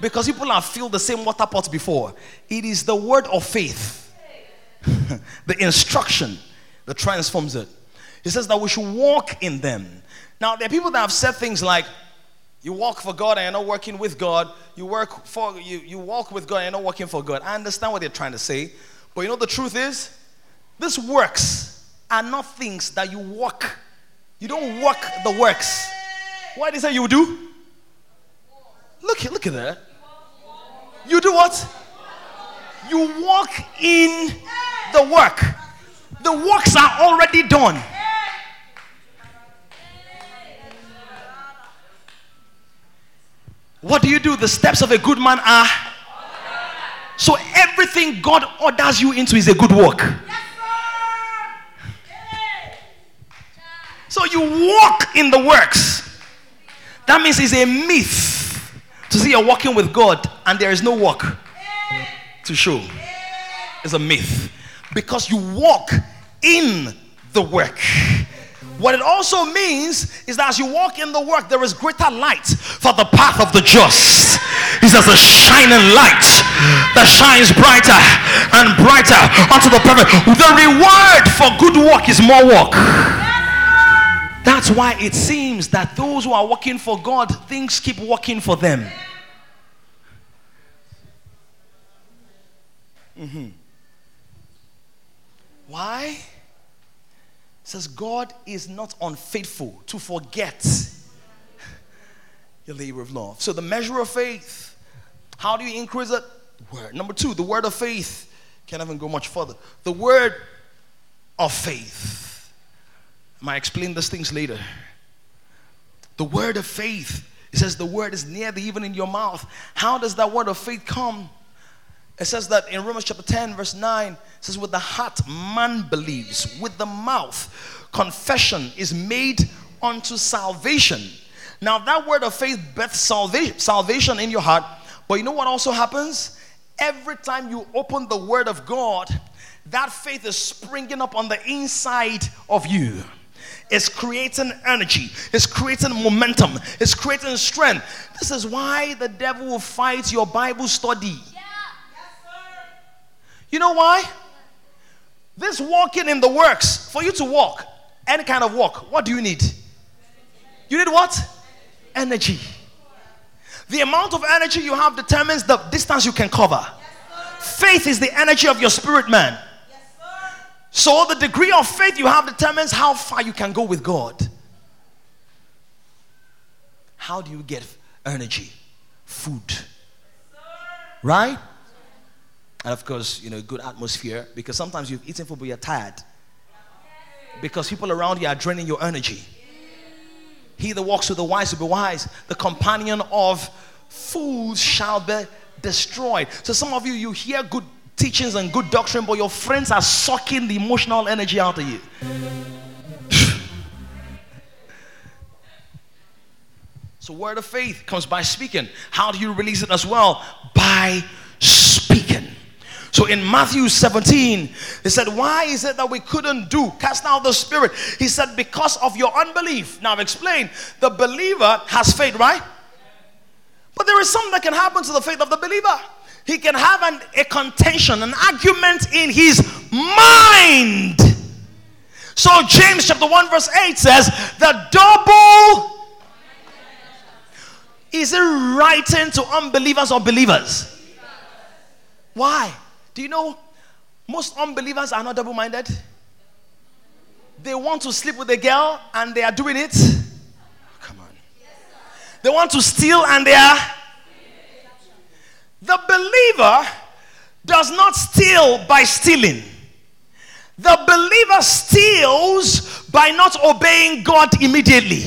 because people have filled the same water pot before. It is the word of faith, the instruction that transforms it. He says that we should walk in them. Now, there are people that have said things like, you walk for God and you're not working with God. You work for you, you walk with God and you're not working for God. I understand what they're trying to say, but you know the truth is, these works are not things that you work. You don't work the works. What did he say you do? Look, look at that. You do what? You walk in the work. The works are already done. What do you do? The steps of a good man are. So everything God orders you into is a good work. So you walk in the works. That means it's a myth to see you're walking with God and there is no work to show. It's a myth. Because you walk in the work. What it also means is that as you walk in the work, there is greater light for the path of the just. He says, a shining light that shines brighter and brighter unto the perfect. The reward for good work is more work. That's why it seems that those who are working for God, things keep working for them. Mm-hmm. Why? Says God is not unfaithful to forget your labor of love. So the measure of faith, how do you increase it? Word. Number two, the word of faith. Can't even go much further. The word of faith. I might explain these things later. The word of faith. It says the word is near thee, even in your mouth. How does that word of faith come? It says that in Romans chapter 10, verse 9, it says, With the heart man believes, with the mouth confession is made unto salvation. Now, that word of faith births salvation, salvation in your heart. But you know what also happens? Every time you open the word of God, that faith is springing up on the inside of you. It's creating energy, it's creating momentum, it's creating strength. This is why the devil will fight your Bible study. You know why? This walking in the works, for you to walk, any kind of walk, what do you need? You need what? Energy. The amount of energy you have determines the distance you can cover. Faith is the energy of your spirit man. So the degree of faith you have determines how far you can go with God. How do you get energy? Food. Right? And of course, you know, good atmosphere because sometimes you've eaten food but you're tired. Because people around you are draining your energy. He that walks with the wise will be wise. The companion of fools shall be destroyed. So some of you, you hear good teachings and good doctrine, but your friends are sucking the emotional energy out of you. so word of faith comes by speaking. How do you release it as well? By. So in Matthew 17, he said, Why is it that we couldn't do cast out the spirit? He said, Because of your unbelief. Now I've the believer has faith, right? But there is something that can happen to the faith of the believer. He can have an, a contention, an argument in his mind. So James chapter 1, verse 8 says, The double is it writing to unbelievers or believers? Why? Do you know most unbelievers are not double minded? They want to sleep with a girl and they are doing it. Oh, come on. They want to steal and they are. The believer does not steal by stealing. The believer steals by not obeying God immediately.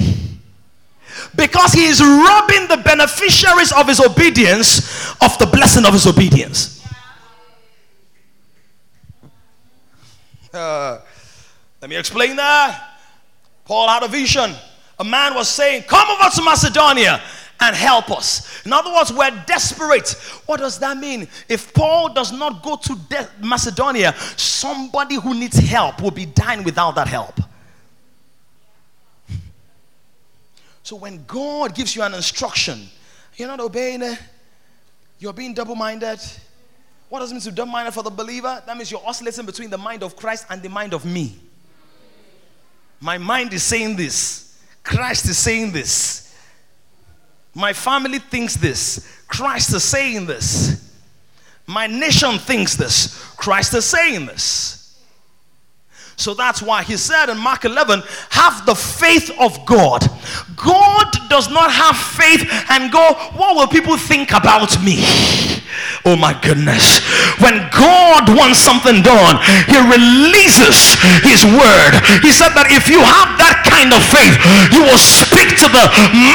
Because he is robbing the beneficiaries of his obedience of the blessing of his obedience. Uh, let me explain that. Paul had a vision. A man was saying, Come over to Macedonia and help us. In other words, we're desperate. What does that mean? If Paul does not go to De- Macedonia, somebody who needs help will be dying without that help. So when God gives you an instruction, you're not obeying it, you're being double minded, what does it mean to double mind for the believer? That means you're oscillating between the mind of Christ and the mind of me. My mind is saying this, Christ is saying this. My family thinks this, Christ is saying this. My nation thinks this, Christ is saying this. So that's why he said in Mark 11, have the faith of God. God does not have faith and go, what will people think about me? Oh my goodness. When God wants something done, He releases His word. He said that if you have that kind of faith, you will to the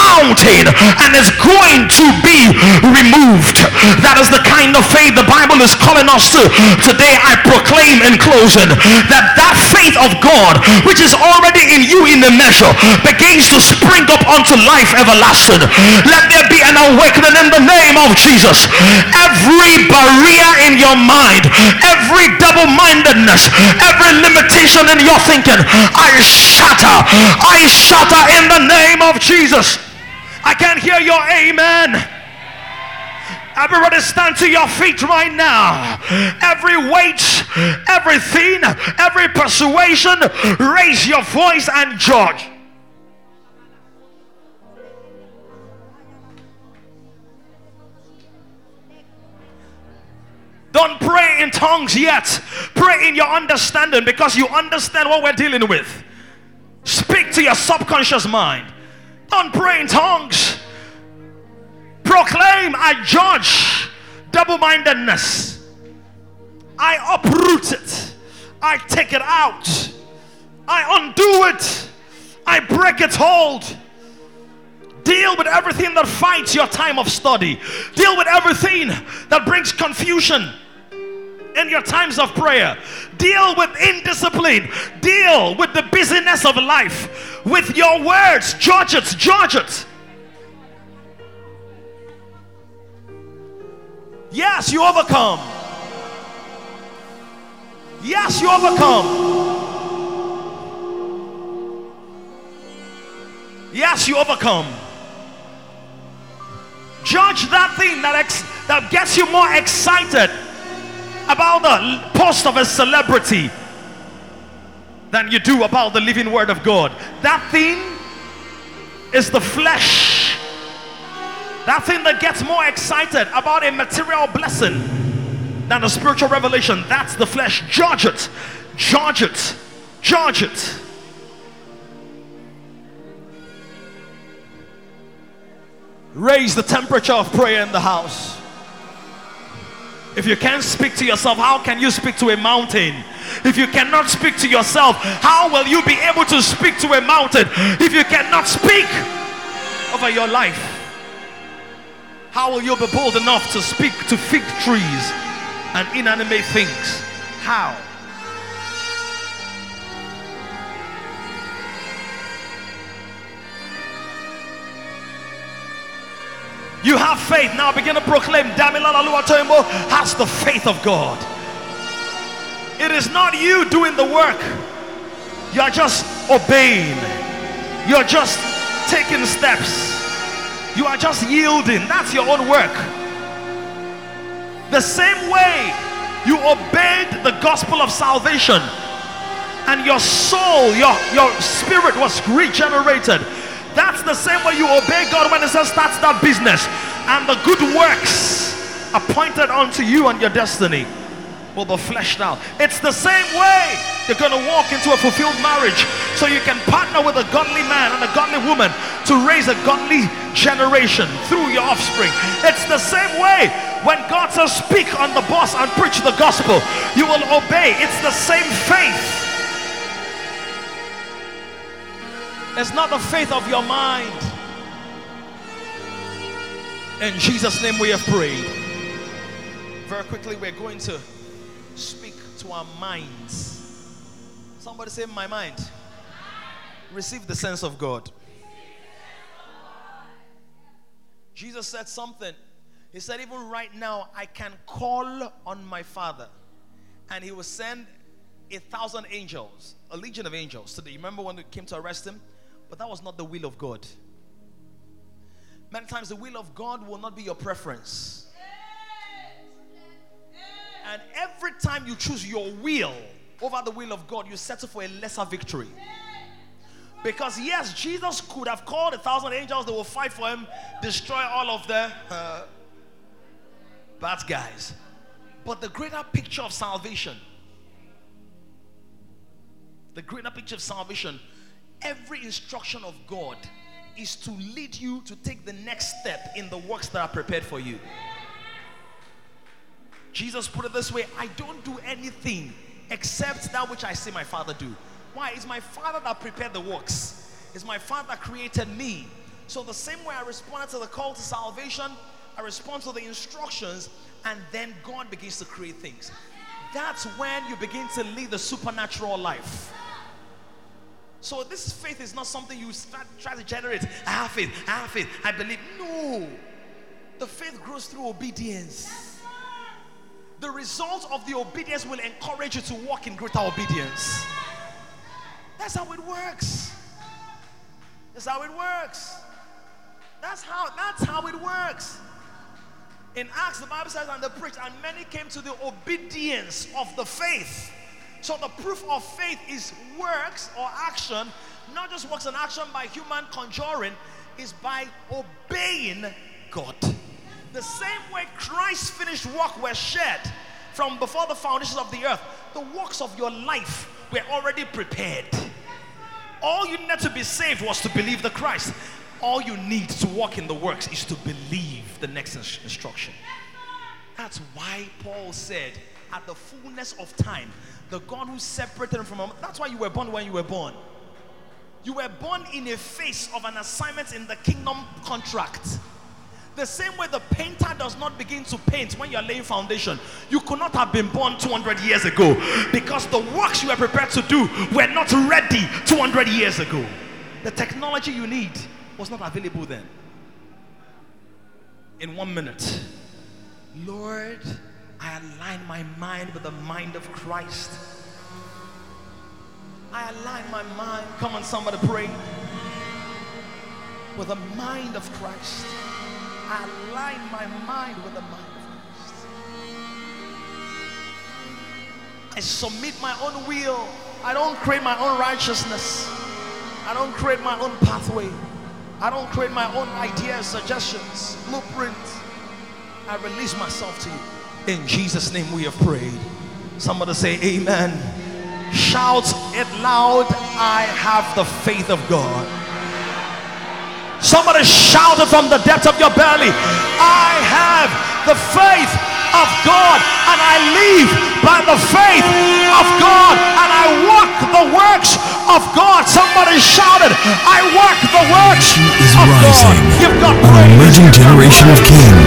mountain and it's going to be removed. That is the kind of faith the Bible is calling us to. Today I proclaim in closing that that faith of God, which is already in you in the measure, begins to spring up unto life everlasting. Let there be an awakening in the name of Jesus. Every barrier in your mind, every double-mindedness, every limitation in your thinking, I shatter. I shatter in the name of Jesus. I can't hear your amen. Everybody stand to your feet right now. Every weight, everything, every persuasion, raise your voice and judge. Don't pray in tongues yet. Pray in your understanding because you understand what we're dealing with. Speak to your subconscious mind. Don't pray in tongues. Proclaim, I judge double mindedness. I uproot it. I take it out. I undo it. I break its hold. Deal with everything that fights your time of study. Deal with everything that brings confusion in your times of prayer. Deal with indiscipline. Deal with the busyness of life. With your words, judge it, judge it. Yes, you overcome. Yes, you overcome. Yes, you overcome. Judge that thing that, ex- that gets you more excited about the post of a celebrity than you do about the living word of God. That thing is the flesh. That thing that gets more excited about a material blessing than a spiritual revelation. That's the flesh. Judge it. Judge it. Judge it. Raise the temperature of prayer in the house. If you can't speak to yourself, how can you speak to a mountain? If you cannot speak to yourself, how will you be able to speak to a mountain? If you cannot speak over your life, how will you be bold enough to speak to fig trees and inanimate things? How? You have faith. Now begin to proclaim. Damilare Luatoimbo has the faith of God. It is not you doing the work. You are just obeying. You're just taking steps. You are just yielding. That's your own work. The same way you obeyed the gospel of salvation and your soul, your, your spirit was regenerated that's the same way you obey God when He says, That's that business. And the good works appointed unto you and your destiny will be fleshed out. It's the same way you're going to walk into a fulfilled marriage so you can partner with a godly man and a godly woman to raise a godly generation through your offspring. It's the same way when God says, Speak on the boss and preach the gospel, you will obey. It's the same faith. It's not the faith of your mind. In Jesus' name we have prayed. Very quickly, we're going to speak to our minds. Somebody say, My mind. Receive the sense of God. Jesus said something. He said, Even right now, I can call on my Father, and He will send a thousand angels, a legion of angels. So, remember when they came to arrest Him? But that was not the will of God. Many times, the will of God will not be your preference. And every time you choose your will over the will of God, you settle for a lesser victory. Because, yes, Jesus could have called a thousand angels, they will fight for him, destroy all of the uh, bad guys. But the greater picture of salvation, the greater picture of salvation every instruction of God is to lead you to take the next step in the works that are prepared for you. Jesus put it this way I don't do anything except that which I see my Father do. Why? It's my Father that prepared the works. It's my Father that created me. So, the same way I responded to the call to salvation, I respond to the instructions, and then God begins to create things. That's when you begin to lead the supernatural life. So this faith is not something you start try to generate. I have faith, I have faith, I believe. No. The faith grows through obedience. The result of the obedience will encourage you to walk in greater obedience. That's how it works. That's how it works. That's how that's how it works. In Acts, the Bible says, and the preached, and many came to the obedience of the faith. So the proof of faith is works or action, not just works and action by human conjuring, is by obeying God. The same way Christ's finished work was shed from before the foundations of the earth, the works of your life were already prepared. All you needed to be saved was to believe the Christ. All you need to walk in the works is to believe the next instruction. That's why Paul said, at the fullness of time, the God who separated him from him. That's why you were born when you were born. You were born in a phase of an assignment in the kingdom contract. The same way the painter does not begin to paint when you're laying foundation. You could not have been born 200 years ago because the works you were prepared to do were not ready 200 years ago. The technology you need was not available then. In one minute, Lord, I align my mind with the mind of Christ. I align my mind. Come on, somebody pray. With the mind of Christ. I align my mind with the mind of Christ. I submit my own will. I don't create my own righteousness. I don't create my own pathway. I don't create my own ideas, suggestions, blueprints. I release myself to you. In Jesus' name we have prayed. Somebody say amen. Shout it loud. I have the faith of God. Somebody shout it from the depth of your belly. I have the faith of God and I live by the faith of God and I walk the works of God. Somebody shouted, I work the works of rising God. Give God an praise. emerging generation of kings.